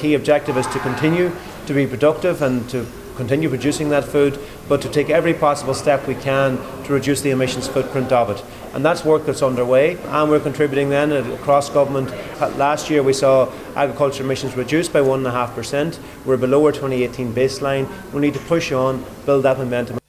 key objective is to continue to be productive and to continue producing that food, but to take every possible step we can to reduce the emissions footprint of it. And that's work that's underway, and we're contributing then across government. Uh, last year we saw agriculture emissions reduced by 1.5%. We're below our 2018 baseline. We need to push on, build that momentum.